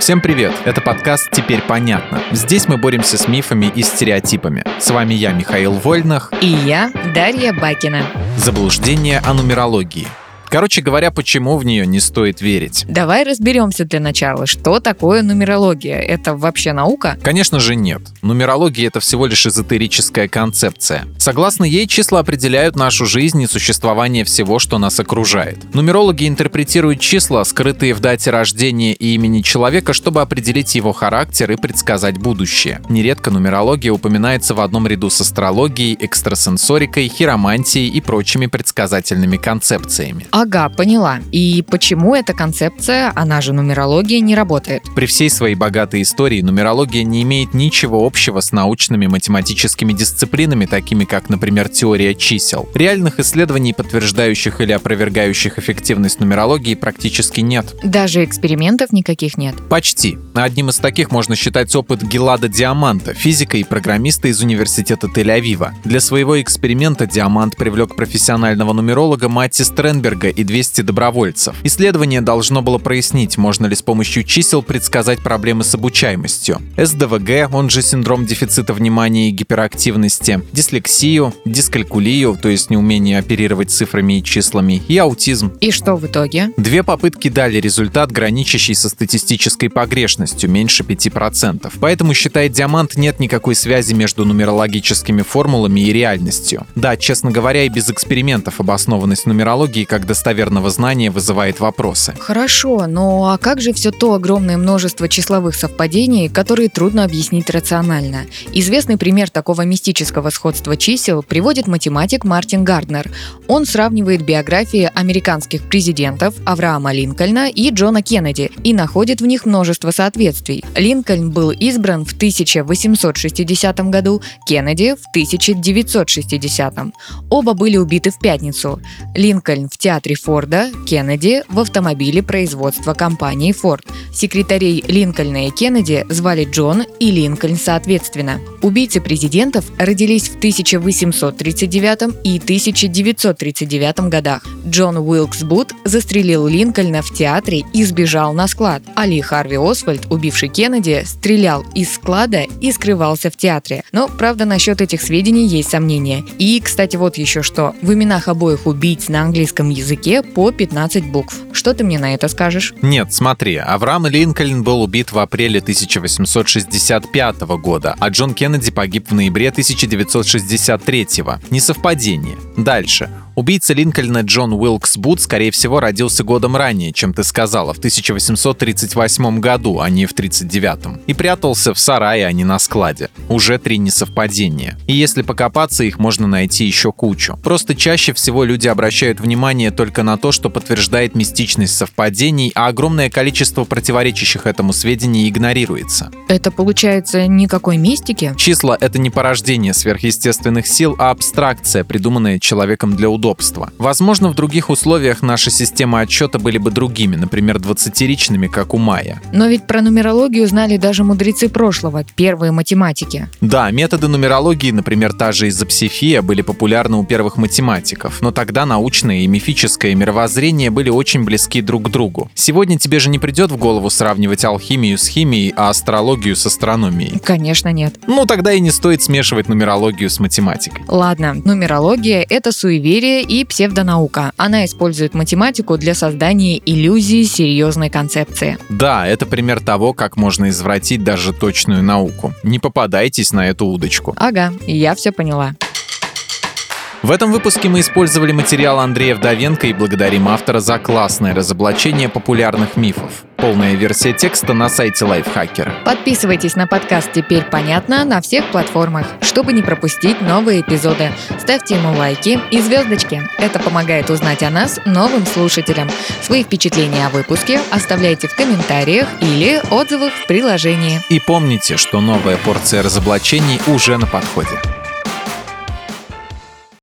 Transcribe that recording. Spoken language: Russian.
Всем привет! Это подкаст «Теперь понятно». Здесь мы боремся с мифами и стереотипами. С вами я, Михаил Вольнах. И я, Дарья Бакина. Заблуждение о нумерологии. Короче говоря, почему в нее не стоит верить? Давай разберемся для начала, что такое нумерология. Это вообще наука? Конечно же нет. Нумерология — это всего лишь эзотерическая концепция. Согласно ей, числа определяют нашу жизнь и существование всего, что нас окружает. Нумерологи интерпретируют числа, скрытые в дате рождения и имени человека, чтобы определить его характер и предсказать будущее. Нередко нумерология упоминается в одном ряду с астрологией, экстрасенсорикой, хиромантией и прочими предсказательными концепциями. Ага, поняла. И почему эта концепция, она же нумерология, не работает? При всей своей богатой истории нумерология не имеет ничего общего с научными математическими дисциплинами, такими как, например, теория чисел. Реальных исследований, подтверждающих или опровергающих эффективность нумерологии, практически нет. Даже экспериментов никаких нет? Почти. Одним из таких можно считать опыт Гелада Диаманта, физика и программиста из университета Тель-Авива. Для своего эксперимента Диамант привлек профессионального нумеролога Матти Стренберга и 200 добровольцев. Исследование должно было прояснить, можно ли с помощью чисел предсказать проблемы с обучаемостью. СДВГ, он же синдром дефицита внимания и гиперактивности, дислексию, дискалькулию, то есть неумение оперировать цифрами и числами, и аутизм. И что в итоге? Две попытки дали результат, граничащий со статистической погрешностью, меньше 5%. Поэтому, считает Диамант, нет никакой связи между нумерологическими формулами и реальностью. Да, честно говоря, и без экспериментов обоснованность нумерологии как достоверного знания вызывает вопросы. Хорошо, но а как же все то огромное множество числовых совпадений, которые трудно объяснить рационально? Известный пример такого мистического сходства чисел приводит математик Мартин Гарднер. Он сравнивает биографии американских президентов Авраама Линкольна и Джона Кеннеди и находит в них множество соответствий. Линкольн был избран в 1860 году, Кеннеди в 1960. Оба были убиты в пятницу. Линкольн в театре Форда, Кеннеди в автомобиле производства компании Ford. Секретарей Линкольна и Кеннеди звали Джон и Линкольн соответственно. Убийцы президентов родились в 1839 и 1939 годах. Джон Уилкс Бут застрелил Линкольна в театре и сбежал на склад. А Ли Харви Освальд, убивший Кеннеди, стрелял из склада и скрывался в театре. Но, правда, насчет этих сведений есть сомнения. И, кстати, вот еще что. В именах обоих убийц на английском языке по 15 букв. Что ты мне на это скажешь? Нет, смотри, Авраам Линкольн был убит в апреле 1865 года, а Джон Кеннеди погиб в ноябре 1963. Несовпадение. Дальше. Убийца Линкольна Джон Уилкс Бут, скорее всего, родился годом ранее, чем ты сказала, в 1838 году, а не в 1939. И прятался в сарае, а не на складе. Уже три несовпадения. И если покопаться, их можно найти еще кучу. Просто чаще всего люди обращают внимание только на то, что подтверждает мистичность совпадений, а огромное количество противоречащих этому сведений игнорируется. Это получается никакой мистики? Числа — это не порождение сверхъестественных сил, а абстракция, придуманная человеком для удобства удобства. Возможно, в других условиях наши системы отчета были бы другими, например, 20-ричными, как у Майя. Но ведь про нумерологию знали даже мудрецы прошлого, первые математики. Да, методы нумерологии, например, та же изопсифия, были популярны у первых математиков, но тогда научное и мифическое мировоззрение были очень близки друг к другу. Сегодня тебе же не придет в голову сравнивать алхимию с химией, а астрологию с астрономией. Конечно, нет. Ну, тогда и не стоит смешивать нумерологию с математикой. Ладно, нумерология — это суеверие и псевдонаука. Она использует математику для создания иллюзии серьезной концепции. Да, это пример того, как можно извратить даже точную науку. Не попадайтесь на эту удочку. Ага, я все поняла. В этом выпуске мы использовали материал Андрея Вдовенко и благодарим автора за классное разоблачение популярных мифов. Полная версия текста на сайте Лайфхакера. Подписывайтесь на подкаст «Теперь понятно» на всех платформах, чтобы не пропустить новые эпизоды. Ставьте ему лайки и звездочки. Это помогает узнать о нас новым слушателям. Свои впечатления о выпуске оставляйте в комментариях или отзывах в приложении. И помните, что новая порция разоблачений уже на подходе.